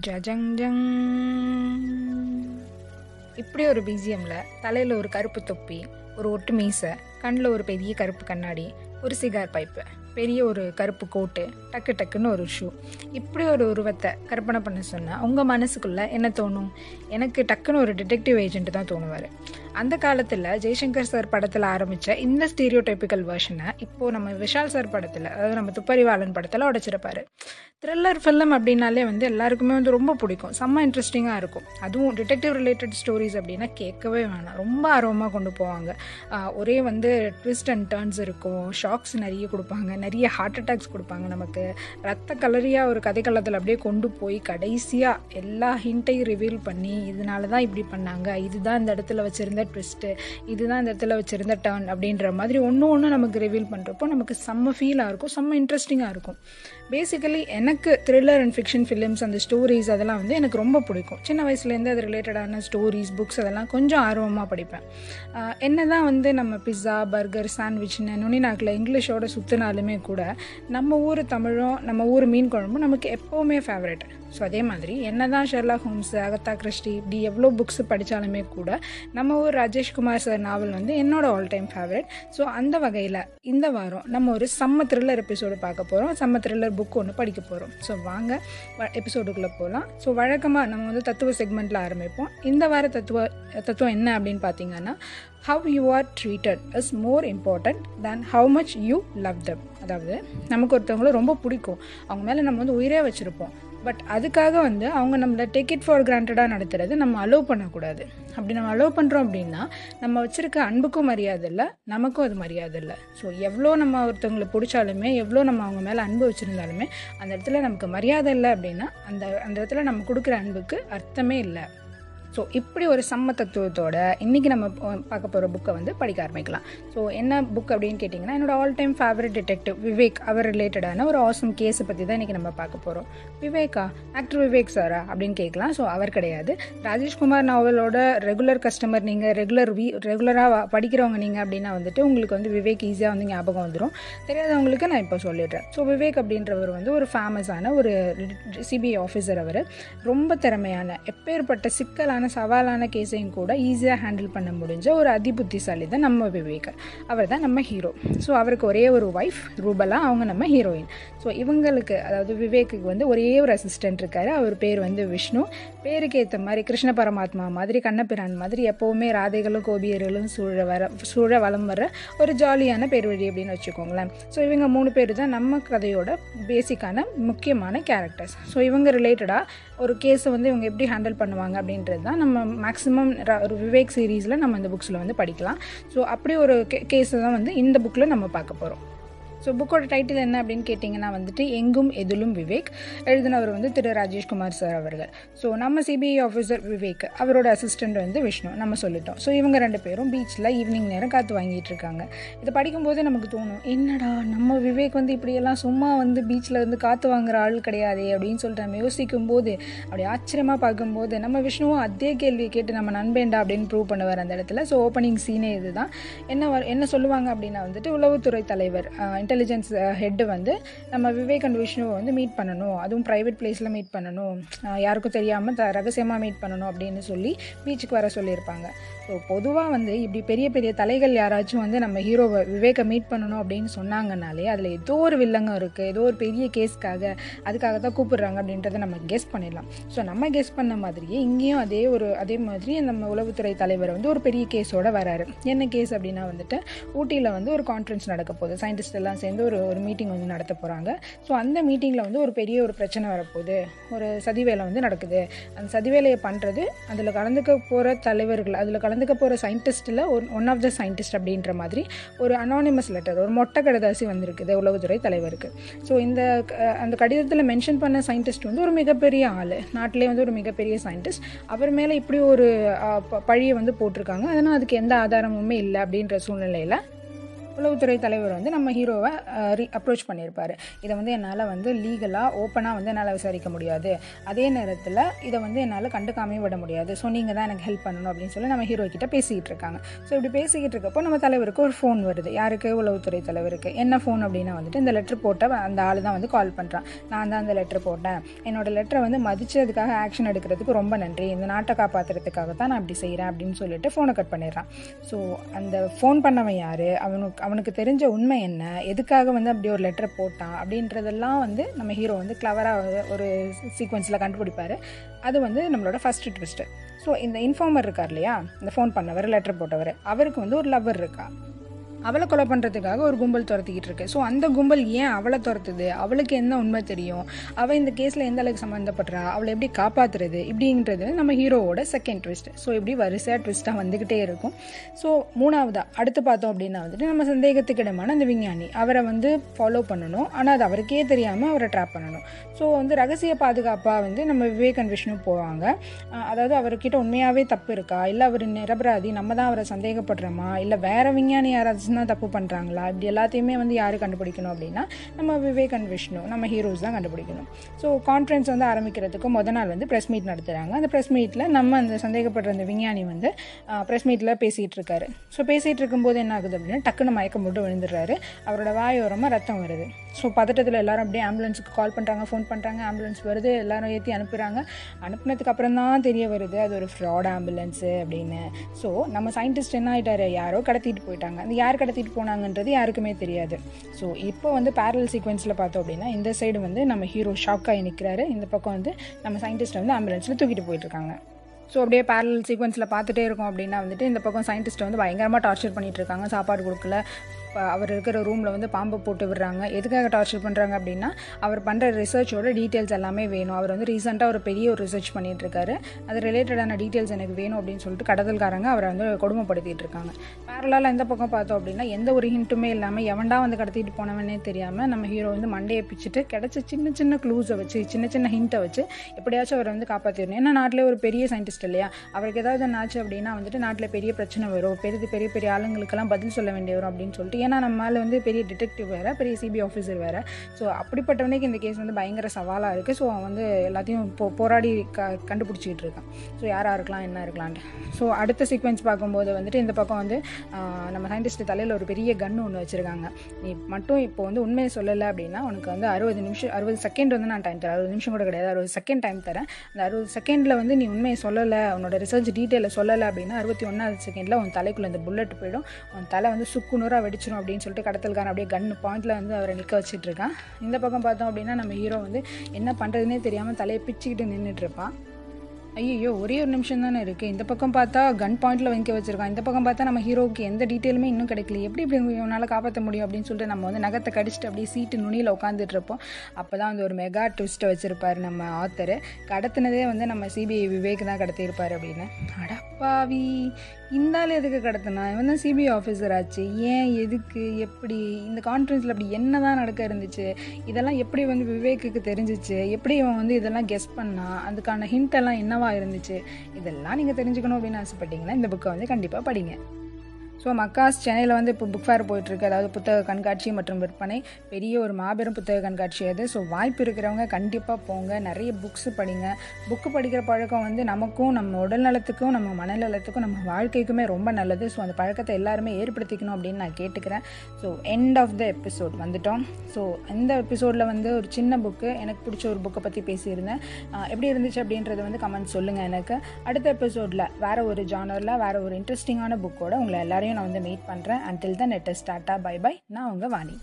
ஜஜங்ஜங். இப்படி ஒரு பிஜிஎம்மில் தலையில் ஒரு கருப்பு தொப்பி ஒரு ஒட்டு மீசை கண்ணில் ஒரு பெரிய கருப்பு கண்ணாடி ஒரு சிகார் பைப்பு பெரிய ஒரு கருப்பு கோட்டு டக்கு டக்குன்னு ஒரு ஷூ இப்படி ஒரு உருவத்தை கற்பனை பண்ண சொன்னால் உங்கள் மனசுக்குள்ளே என்ன தோணும்? எனக்கு டக்குன்னு ஒரு டிடெக்டிவ் ஏஜென்ட் தான் தோணுவார். அந்த காலத்தில் ஜெய்சங்கர் சார் படத்தில் ஆரம்பித்த இந்த ஸ்டீரியோ டைப்பிக்கல் வேர்ஷனை இப்போது நம்ம விஷால் சார் படத்தில் அதாவது நம்ம துப்பறிவாளன் படத்தில் உடைச்சிருப்பாரு. த்ரில்லர் ஃபில்ம் அப்படின்னாலே வந்து எல்லாருக்குமே வந்து ரொம்ப பிடிக்கும். செம்ம இன்ட்ரெஸ்டிங்காக இருக்கும். அதுவும் டிடெக்டிவ் ரிலேட்டட் ஸ்டோரிஸ் அப்படின்னா கேட்கவே வேணாம். ரொம்ப ஆர்வமாக கொண்டு போவாங்க. ஒரே வந்து ட்விஸ்ட் அண்ட் டர்ன்ஸ் இருக்கும். ஷாக்ஸ் நிறைய கொடுப்பாங்க. நிறைய ஹார்ட் அட்டாக்ஸ் கொடுப்பாங்க நமக்கு. ரத்த கலரியாக ஒரு கதைக்களத்தில் அப்படியே கொண்டு போய் கடைசியாக எல்லா ஹிண்ட்டையும் ரிவீல் பண்ணி இதனால தான் இப்படி பண்ணாங்க. இதுதான் இந்த இடத்துல வச்சுருந்த ட்விஸ்ட்டு இதுதான் இந்த இடத்துல வச்சுருந்த டர்ன் அப்படின்ற மாதிரி ஒன்று ஒன்று நமக்கு ரிவீல் பண்ணுறப்போ நமக்கு செம்ம ஃபீலாக இருக்கும் செம்ம இன்ட்ரெஸ்டிங்காக இருக்கும். பேசிக்கலி எனக்கு த்ரில்லர் அண்ட் ஃபிக்ஷன் ஃபிலிம்ஸ் அந்த ஸ்டோரிஸ் அதெல்லாம் வந்து எனக்கு ரொம்ப பிடிக்கும். சின்ன வயசுலேருந்து அது ரிலேட்டடான ஸ்டோரிஸ் புக்ஸ் அதெல்லாம் கொஞ்சம் ஆர்வமாக படிப்பேன். என்ன தான் வந்து நம்ம பிஸ்ஸா பர்கர் சாண்ட்விச்னு நுனி நாக்கில் இங்கிலீஷோட சுற்றினாலுமே கூட நம்ம ஊர் தமிழும் நம்ம ஊர் மீன் குழம்பும் நமக்கு எப்போவுமே ஃபேவரட் ஸோ அதே மாதிரி என்ன தான் ஷெர்லா ஹோம்ஸ் அகத்தா கிறிஸ்டி இப்படி எவ்வளோ புக்ஸ் படித்தாலுமே கூட நம்ம ஊர் ராஜேஷ்குமார் சார் நாவல் வந்து என்னோட ஆல் டைம் ஃபேவரட் ஸோ அந்த வகையில் இந்த வாரம் நம்ம ஒரு செம்ம த்ரில்லர் எபிசோடு பார்க்க போகிறோம் செம்ம த்ரில்லர் புக் ஒன்று படிக்க போகிறோம் ஸோ வாங்க எபிசோடுக்குள்ளே போகலாம் ஸோ வழக்கமாக நம்ம வந்து தத்துவ செக்மெண்ட்டில் ஆரம்பிப்போம். இந்த வார தத்துவ தத்துவம் என்ன அப்படின்னு பார்த்தீங்கன்னா how you are treated is more important than how much you love them அதாவது நமக்கு ஒருத்தவங்கள ரொம்ப பிடிக்கும். அவங்க மேலே நம்ம வந்து உயிரே வச்சுருப்போம். பட் அதுக்காக வந்து அவங்க நம்மளை டேக் இட் ஃபார் கிராண்டடாக நடத்துறது நம்ம அலோவ் பண்ணக்கூடாது. அப்படி நம்ம அலோவ் பண்ணுறோம் அப்படின்னா நம்ம வச்சுருக்க அன்புக்கும் மரியாதை இல்லை நமக்கும் அது மரியாதை இல்லை. ஸோ எவ்வளோ நம்ம ஒருத்தவங்களை பிடிச்சாலுமே எவ்வளோ நம்ம அவங்க மேலே அன்பு வச்சுருந்தாலுமே அந்த இடத்துல நமக்கு மரியாதை இல்லை அப்படின்னா அந்த அந்த இடத்துல நம்ம கொடுக்குற அன்புக்கு அர்த்தமே இல்லை. ஸோ இப்படி ஒரு சம்ம தத்துவத்தோட இன்றைக்கி நம்ம பார்க்க போகிற புக்கை வந்து படிக்க ஆரம்பிக்கலாம். ஸோ என்ன புக் அப்படின்னு கேட்டிங்கன்னா என்னோட all time favourite detective Vivek அவர் ரிலேட்டடான ஒரு ஆசம் கேஸை பற்றி தான் இன்றைக்கி நம்ம பார்க்க போகிறோம் விவேக்கா? ஆக்டர் விவேக் சாரா? அப்படின்னு கேட்கலாம். ஸோ அவர் கிடையாது. ராஜேஷ்குமார் நாவலோட ரெகுலர் கஸ்டமர் நீங்கள் ரெகுலர் வீ ரெகுலராக படிக்கிறவங்க நீங்கள் அப்படின்னா வந்துட்டு உங்களுக்கு வந்து விவேக் ஈஸியாக வந்து ஞாபகம் வந்துடும் தெரியாதவங்களுக்கு நான் இப்போ சொல்லிடுறேன். ஸோ விவேக் அப்படின்றவர் வந்து ஒரு ஃபேமஸான ஒரு சிபிஐ ஆஃபீஸர் அவர். ரொம்ப திறமையான எப்பேற்பட்ட சிக்கலான சவாலான கேஸையும் கூட ஈஸியாக ஹேண்டில் பண்ண முடிஞ்ச ஒரு அதிபுத்திசாலி தான் நம்ம விவேக் அவர் தான் நம்ம ஹீரோ ஸோ அவருக்கு ஒரே ஒரு ஒய்ஃப் ரூபலா. அவங்க நம்ம ஹீரோயின் ஸோ இவங்களுக்கு அதாவது விவேக்குக்கு வந்து ஒரே ஒரு அசிஸ்டன்ட் இருக்காரு. அவர் பேர் வந்து விஷ்ணு. பேருக்கு ஏற்ற மாதிரி கிருஷ்ண பரமாத்மா மாதிரி கண்ணபிரான் மாதிரி எப்போவுமே ராதைகளும் கோபியர்களும் சூழ வர சூழ வளம் வர ஒரு ஜாலியான பேர் வழி அப்படின்னு வச்சுக்கோங்களேன். ஸோ இவங்க மூணு பேர் தான் நம்ம கதையோட பேசிக்கான முக்கியமான கேரக்டர்ஸ் ஸோ இவங்க ரிலேட்டடாக ஒரு கேஸை வந்து இவங்க எப்படி ஹேண்டில் பண்ணுவாங்க அப்படின்றது தான் நம்ம மேக்ஸிமம் ஒரு விவேக் சீரீஸில் நம்ம இந்த புக்ஸில் வந்து படிக்கலாம். ஸோ அப்படி ஒரு கே கேஸை தான் வந்து இந்த புக்கில் நம்ம பார்க்க போகிறோம் ஸோ புக்கோட டைட்டில் என்ன அப்படின்னு கேட்டிங்கன்னா வந்துட்டு எங்கும் எதிலும் விவேக் எழுதினவர் வந்து திரு. ராஜேஷ்குமார் சார் அவர்கள். ஸோ நம்ம சிபிஐ ஆஃபீஸர் விவேக் அவரோட அசிஸ்டண்ட் வந்து விஷ்ணு நம்ம சொல்லிட்டோம். ஸோ இவங்க ரெண்டு பேரும் பீச்சில் ஈவினிங் நேரம் காற்று வாங்கிட்டு இருக்காங்க. இதை படிக்கும்போது நமக்கு தோணும் என்னடா நம்ம விவேக் வந்து இப்படியெல்லாம் சும்மா வந்து பீச்சில் வந்து காற்று வாங்குற ஆள் கிடையாதே அப்படின்னு சொல்லிட்டு நம்ம யோசிக்கும் போது அப்படி ஆச்சரியமாக பார்க்கும்போது நம்ம விஷ்ணுவும் அதே கேள்வியை கேட்டு நம்ம நண்பேண்டா அப்படின்னு ப்ரூவ் பண்ணுவார் அந்த இடத்துல. ஸோ ஓப்பனிங் சீனே இதுதான். என்ன என்ன சொல்லுவாங்க அப்படின்னா வந்துட்டு உளவுத்துறை தலைவர் இன்டெலிஜென்ஸ் ஹெட்டு uh, வந்து நம்ம விவேக் அண்ட் விஷ்ணுவை வந்து மீட் பண்ணணும். அதுவும் ப்ரைவேட் பிளேஸில் மீட் பண்ணணும். யாருக்கும் தெரியாமல் த ரகசியமாக மீட் பண்ணணும் அப்படின்னு சொல்லி பீச்சுக்கு வர சொல்லியிருப்பாங்க. ஸோ பொதுவாக வந்து இப்படி பெரிய பெரிய தலைகள் யாராச்சும் வந்து நம்ம ஹீரோவை விவேக்கை மீட் பண்ணணும் அப்படின்னு சொன்னாங்கனாலே அதில் ஏதோ ஒரு வில்லங்கம் இருக்குது ஏதோ ஒரு பெரிய கேஸ்க்காக அதுக்காக தான் கூப்பிடுறாங்க அப்படின்றத நம்ம கெஸ் பண்ணிடலாம். ஸோ நம்ம கெஸ் பண்ண மாதிரியே இங்கேயும் அதே ஒரு அதே மாதிரி நம்ம உளவுத்துறை தலைவர் வந்து ஒரு பெரிய கேஸோடு வராரு. என்ன கேஸ் அப்படின்னா வந்துட்டு ஊட்டியில் வந்து ஒரு கான்ஃபரன்ஸ் நடக்க போகுது. சயின்டிஸ்ட் எல்லாம் சேர்ந்து ஒரு ஒரு மீட்டிங் வந்து நடத்த போகிறாங்க ஸோ அந்த மீட்டிங்கில் வந்து ஒரு பெரிய ஒரு பிரச்சனை வரப்போகுது. ஒரு சதிவேலை வந்து நடக்குது. அந்த சதிவேலையை பண்ணுறது அதில் கலந்துக்க போகிற தலைவர்கள் அதில் கலந்துக்க போகிற சயின்டிஸ்ட்டில் one one of the scientist அப்படின்ற மாதிரி ஒரு அனானிமஸ் லெட்டர் ஒரு மொட்டை கடிதாசி வந்திருக்குது உளவுத்துறை தலைவருக்கு. ஸோ இந்த அந்த கடிதத்தில் மென்ஷன் பண்ண சயின்டிஸ்ட் வந்து ஒரு மிகப்பெரிய ஆள். நாட்டிலே வந்து ஒரு மிகப்பெரிய சயின்டிஸ்ட் அவர் மேலே இப்படி ஒரு பழியை வந்து போட்டிருக்காங்க. அதனால் அதுக்கு எந்த ஆதாரமுமே இல்லை அப்படின்ற சூழ்நிலையில் உளவுத்துறை தலைவர் வந்து நம்ம ஹீரோவை அப்ரோச் பண்ணியிருப்பார். இதை வந்து என்னால் வந்து லீகலாக ஓப்பனாக வந்து என்னால் விசாரிக்க முடியாது. அதே நேரத்தில் இதை வந்து என்னால் கண்டுக்காமே விட முடியாது. ஸோ நீங்கள் தான் எனக்கு ஹெல்ப் பண்ணணும் அப்படின்னு சொல்லி நம்ம ஹீரோ கிட்ட பேசிக்கிட்டு இருக்காங்க. ஸோ இப்படி பேசிக்கிட்டு இருக்கப்போ நம்ம தலைவருக்கு ஒரு ஃபோன் வருது. யாருக்கு? உளவுத்துறை தலைவருக்கு. என்ன ஃபோன் அப்படின்னா வந்துட்டு இந்த லெட்டர் போட்ட அந்த ஆள் தான் வந்து கால் பண்ணுறான் நான் தான் அந்த லெட்டர் போட்டேன். என்னோட லெட்டரை வந்து மதிச்சதுக்காக ஆக்ஷன் எடுக்கிறதுக்கு ரொம்ப நன்றி. இந்த நாட்டை காப்பாற்றுறதுக்காக தான் நான் அப்படி செய்கிறேன் அப்படின்னு சொல்லிட்டு ஃபோனை கட் பண்ணிடுறான். ஸோ அந்த ஃபோன் பண்ணவன் யார்? அவனுக்கு அவனுக்கு தெரிஞ்ச உண்மை என்ன? எதுக்காக வந்து அப்படி ஒரு லெட்டரை போட்டான்? அப்படின்றதெல்லாம் வந்து நம்ம ஹீரோ வந்து கிளவராக ஒரு சீக்வன்ஸில் கண்டுபிடிப்பார். அது வந்து நம்மளோட ஃபஸ்ட்டு ட்விஸ்ட்டு ஸோ இந்த இன்ஃபார்மர் இருக்கார் இல்லையா? இந்த ஃபோன் பண்ணவர் லெட்டர் போட்டவர். அவருக்கு வந்து ஒரு லவ்வர் இருக்கா? அவளை கொலை பண்ணுறதுக்காக ஒரு கும்பல் துரத்திக்கிட்டு இருக்கு. ஸோ அந்த கும்பல் ஏன் அவளை துரத்துது? அவளுக்கு என்ன உண்மை தெரியும்? அவள் இந்த கேஸில் எந்த அளவுக்கு சம்மந்தப்படுறா? அவளை எப்படி காப்பாற்றுறது இப்படின்றது நம்ம ஹீரோவோட செகண்ட் ட்விஸ்ட் ஸோ இப்படி வரிசையாக ட்விஸ்ட்டாக வந்துக்கிட்டே இருக்கும். ஸோ மூணாவதாக அடுத்து பார்த்தோம் அப்படின்னா வந்துட்டு நம்ம சந்தேகத்துக்கு இடமான அந்த விஞ்ஞானி. அவரை வந்து ஃபாலோ பண்ணணும். ஆனால் அது அவருக்கே தெரியாமல் அவரை ட்ராப் பண்ணணும். ஸோ வந்து ரகசிய பாதுகாப்பாக வந்து நம்ம விவேகன் விஷ்ணு போவாங்க. அதாவது அவர்கிட்ட உண்மையாகவே தப்பு இருக்கா? இல்லை அவர் நிரபராதி நம்ம தான் அவரை சந்தேகப்படுறோமா? இல்லை வேற விஞ்ஞானி யாராச்சும் தான் தப்பு பண்ணுறாங்களா இப்படி எல்லாத்தையுமே வந்து யார் கண்டுபிடிக்கணும் அப்படின்னா நம்ம விவேகன் விஷ்ணு நம்ம ஹீரோஸ் தான் கண்டுபிடிக்கணும். ஸோ கான்ஃபரன்ஸ் வந்து ஆரம்பிக்கிறதுக்கு முத நாள் வந்து ப்ரெஸ் மீட் நடத்துகிறாங்க அந்த ப்ரெஸ் மீட்டில் நம்ம அந்த சந்தேகப்படுற அந்த விஞ்ஞானி வந்து ப்ரெஸ் மீட்டில் பேசிகிட்டு இருக்காரு. ஸோ பேசிகிட்டு இருக்கும்போது என்ன ஆகுது அப்படின்னா டக்குன்னு மயக்கம் போட்டு விழுந்துடுறாரு. அவரோட வாயோரமாக ரத்தம் வருது. ஸோ பதட்டத்தில் எல்லாரும் அப்படியே ஆம்புலன்ஸுக்கு கால் பண்ணுறாங்க ஃபோன் பண்ணுறாங்க ஆம்புலன்ஸ் வருது எல்லாரும் ஏற்றி அனுப்புகிறாங்க அனுப்புனதுக்கு அப்புறம் தான் தெரிய வருது அது ஒரு ஃப்ராட் ஆம்புலன்ஸு அப்படின்னு. ஸோ நம்ம சயின்டிஸ்ட் என்ன ஆகிட்டாரு யாரோ கடத்திட்டு போயிட்டாங்க. அந்த யார் கடத்திட்டு போனாங்கன்றது யாருக்குமே தெரியாது. ஸோ இப்போ வந்து பேரல் சீக்வன்ஸில் பார்த்தோம் அப்படின்னா இந்த சைடு வந்து நம்ம ஹீரோ ஷாக்காகி நிற்கிறாரு இந்த பக்கம் வந்து நம்ம சயின்டிஸ்ட் வந்து ஆம்புலன்ஸில் தூக்கிட்டு போயிட்டுருக்காங்க. ஸோ அப்படியே பேரல் சீக்வன்ஸில் பார்த்துட்டே இருக்கோம் அப்படின்னா வந்துட்டு இந்த பக்கம் சயின்டிஸ்ட்டை வந்து பயங்கரமாக டார்ச்சர் பண்ணிகிட்டு இருக்காங்க சாப்பாடு கொடுக்கல. அவர் இருக்கிற ரூமில் வந்து பாம்பை போட்டு விடுறாங்க. எதுக்காக டார்ச்சர் பண்ணுறாங்க அப்படின்னா அவர் பண்ணுற ரிசர்ச்சோட டீட்டெயில்ஸ் எல்லாமே வேணும். அவர் வந்து ரீசெண்டாக ஒரு பெரிய ஒரு ரிசர்ச் பண்ணிகிட்ருக்காரு அது ரிலேட்டடான டீட்டெயில்ஸ் எனக்கு வேணும் அப்படின்னு சொல்லிட்டு கடத்தல்காரங்க அவரை வந்து கொடுமைப்படுத்திட்டு இருக்காங்க. பேரலால் எந்த பக்கம் பார்த்தோம் அப்படின்னா எந்த ஒரு ஹிண்ட்டுமே இல்லாமல் எவன்டா வந்து கடத்திட்டு போனவனே தெரியாமல் நம்ம ஹீரோ வந்து மண்டையை பிச்சுட்டு கிடைச்ச சின்ன சின்ன க்ளூஸை வச்சு சின்ன சின்ன ஹிண்ட்டை வச்சு எப்படியாச்சும் அவரை வந்து காப்பாற்றிடணும் ஏன்னா நாட்டிலே ஒரு பெரிய சயின்டிஸ்ட் இல்லையா? அவருக்கு ஏதாவது ஆச்சு அப்படின்னா வந்துட்டு நாட்டில் பெரிய பிரச்சனை வரும். பெரிய பெரிய பெரிய ஆளுங்களுக்கெல்லாம் பதில் சொல்ல வேண்டிய வரும் அப்படின்னு சொல்லிட்டு ஏன்னா நம்மளால் வந்து பெரிய டிடெக்டிவ் வேறு பெரிய சிபிஐ ஆஃபீஸர் வேறு. ஸோ அப்படிப்பட்டவனுக்கு இந்த கேஸ் வந்து பயங்கர சவாலாக இருக்குது ஸோ அவன் வந்து எல்லாத்தையும் போ போராடி க கண்டுபிடிச்சிக்கிட்டு இருக்கான். ஸோ யாராக இருக்கலாம் என்ன இருக்கலான்ட்டு ஸோ அடுத்த சீக்வன்ஸ் பார்க்கும்போது வந்துட்டு இந்த பக்கம் வந்து நம்ம சயின்டிஸ்ட் தலையில் ஒரு பெரிய கன்று ஒன்று வச்சுருக்காங்க. நீ மட்டும் இப்போ வந்து உண்மையை சொல்லலை அப்படின்னா உனக்கு வந்து அறுபது நிமிஷம் அறுபது செகண்ட் வந்து நான் டைம் தரேன். அறுபது நிமிஷம் கூட கிடையாது. அறுபது செகண்ட் டைம் தரேன். அந்த அறுபது செகண்டில் வந்து நீ உண்மையை சொல்லலை உன்னோட ரிசர்ச் டீட்டெயிலை சொல்லலை அப்படின்னா அறுபத்தி ஒன்றாவது செகண்டில் உன் தலைக்குள்ளே இந்த புல்லட் போயிடும். உன் தலை வந்து சுக்குநூறாக வெடிச்சிடும் அப்படின்னு சொல்லிட்டு கடத்தலுக்கான அப்படியே கன் பாயிண்டில் வந்து அவரை நிற்க வச்சுட்டு இருக்கான் இந்த பக்கம் பார்த்தோம் அப்படின்னா நம்ம ஹீரோ வந்து என்ன பண்ணுறதுனே தெரியாமல் தலையை பிச்சுக்கிட்டு நின்றுட்டு இருப்பான் ஐயோ ஒரே ஒரு நிமிஷம் தானே இருக்குது இந்த பக்கம் பார்த்தா கன் பாயிண்டில் வைக்க வச்சுருக்கான். இந்த பக்கம் பார்த்தா நம்ம ஹீரோவுக்கு எந்த டீட்டெயிலுமே இன்னும் கிடைக்கல. எப்படி இப்படி இவனால் காப்பாற்ற முடியும் அப்படின்னு சொல்லிட்டு நம்ம வந்து நகத்தை கடிச்சிட்டு அப்படியே சீட்டு நுனியில் உட்காந்துட்டு இருப்போம் அப்போ தான் வந்து ஒரு மெகா ட்விஸ்ட்டை வச்சுருப்பார் நம்ம ஆத்தர் கடத்தினதே வந்து நம்ம சிபிஐ விவேக் தான் கடத்தியிருப்பார் அப்படின்னு. அடப்பாவி. இந்த ஆள் எதுக்கு கடத்தினா? இவன் தான் சிபிஐ ஆஃபீஸர் ஆச்சு. ஏன் எதுக்கு எப்படி? இந்த கான்ஃபரன்ஸில் அப்படி என்ன தான் நடக்க இருந்துச்சு? இதெல்லாம் எப்படி வந்து விவேக்குக்கு தெரிஞ்சிச்சு? எப்படி இவன் வந்து இதெல்லாம் கெஸ் பண்ணா? அதுக்கான ஹிண்ட் எல்லாம் என்னவா இருந்துச்சு? இதெல்லாம் நீங்கள் தெரிஞ்சுக்கணும் அப்படின்னு ஆசைப்பட்டீங்கன்னா இந்த புக்கை வந்து கண்டிப்பாக படிங்க. ஸோ மக்காஸ் சென்னையில் வந்து இப்போ புக் ஃபேர் போயிட்டுருக்கு. அதாவது புத்தக கண்காட்சி மற்றும் விற்பனை. பெரிய ஒரு மாபெரும் புத்தக கண்காட்சி அது. ஸோ வாய்ப்பு இருக்கிறவங்க கண்டிப்பாக போங்க. நிறைய புக்ஸ் படிங்க. புக்கு படிக்கிற பழக்கம் வந்து நமக்கும் நம்ம உடல் நலத்துக்கும் நம்ம மனநலத்துக்கும் நம்ம வாழ்க்கைக்குமே ரொம்ப நல்லது. ஸோ அந்த பழக்கத்தை எல்லாருமே ஏற்படுத்திக்கணும் அப்படின்னு நான் கேட்டுக்கிறேன். So end of the episode வந்துட்டோம். ஸோ இந்த எபிசோடில் வந்து ஒரு சின்ன புக்கு எனக்கு பிடிச்ச ஒரு புக்கை பற்றி பேசியிருந்தேன். எப்படி இருந்துச்சு அப்படின்றத வந்து கமெண்ட் சொல்லுங்கள் எனக்கு. அடுத்த எபிசோடில் வேறு ஒரு ஜானரில் வேறு ஒரு இன்ட்ரெஸ்டிங்கான புக்கோட உங்களை எல்லாரையும் நான் வந்து மீட் பண்ணுறேன் until the next tata bye bye நான் உங்கள் வாணி.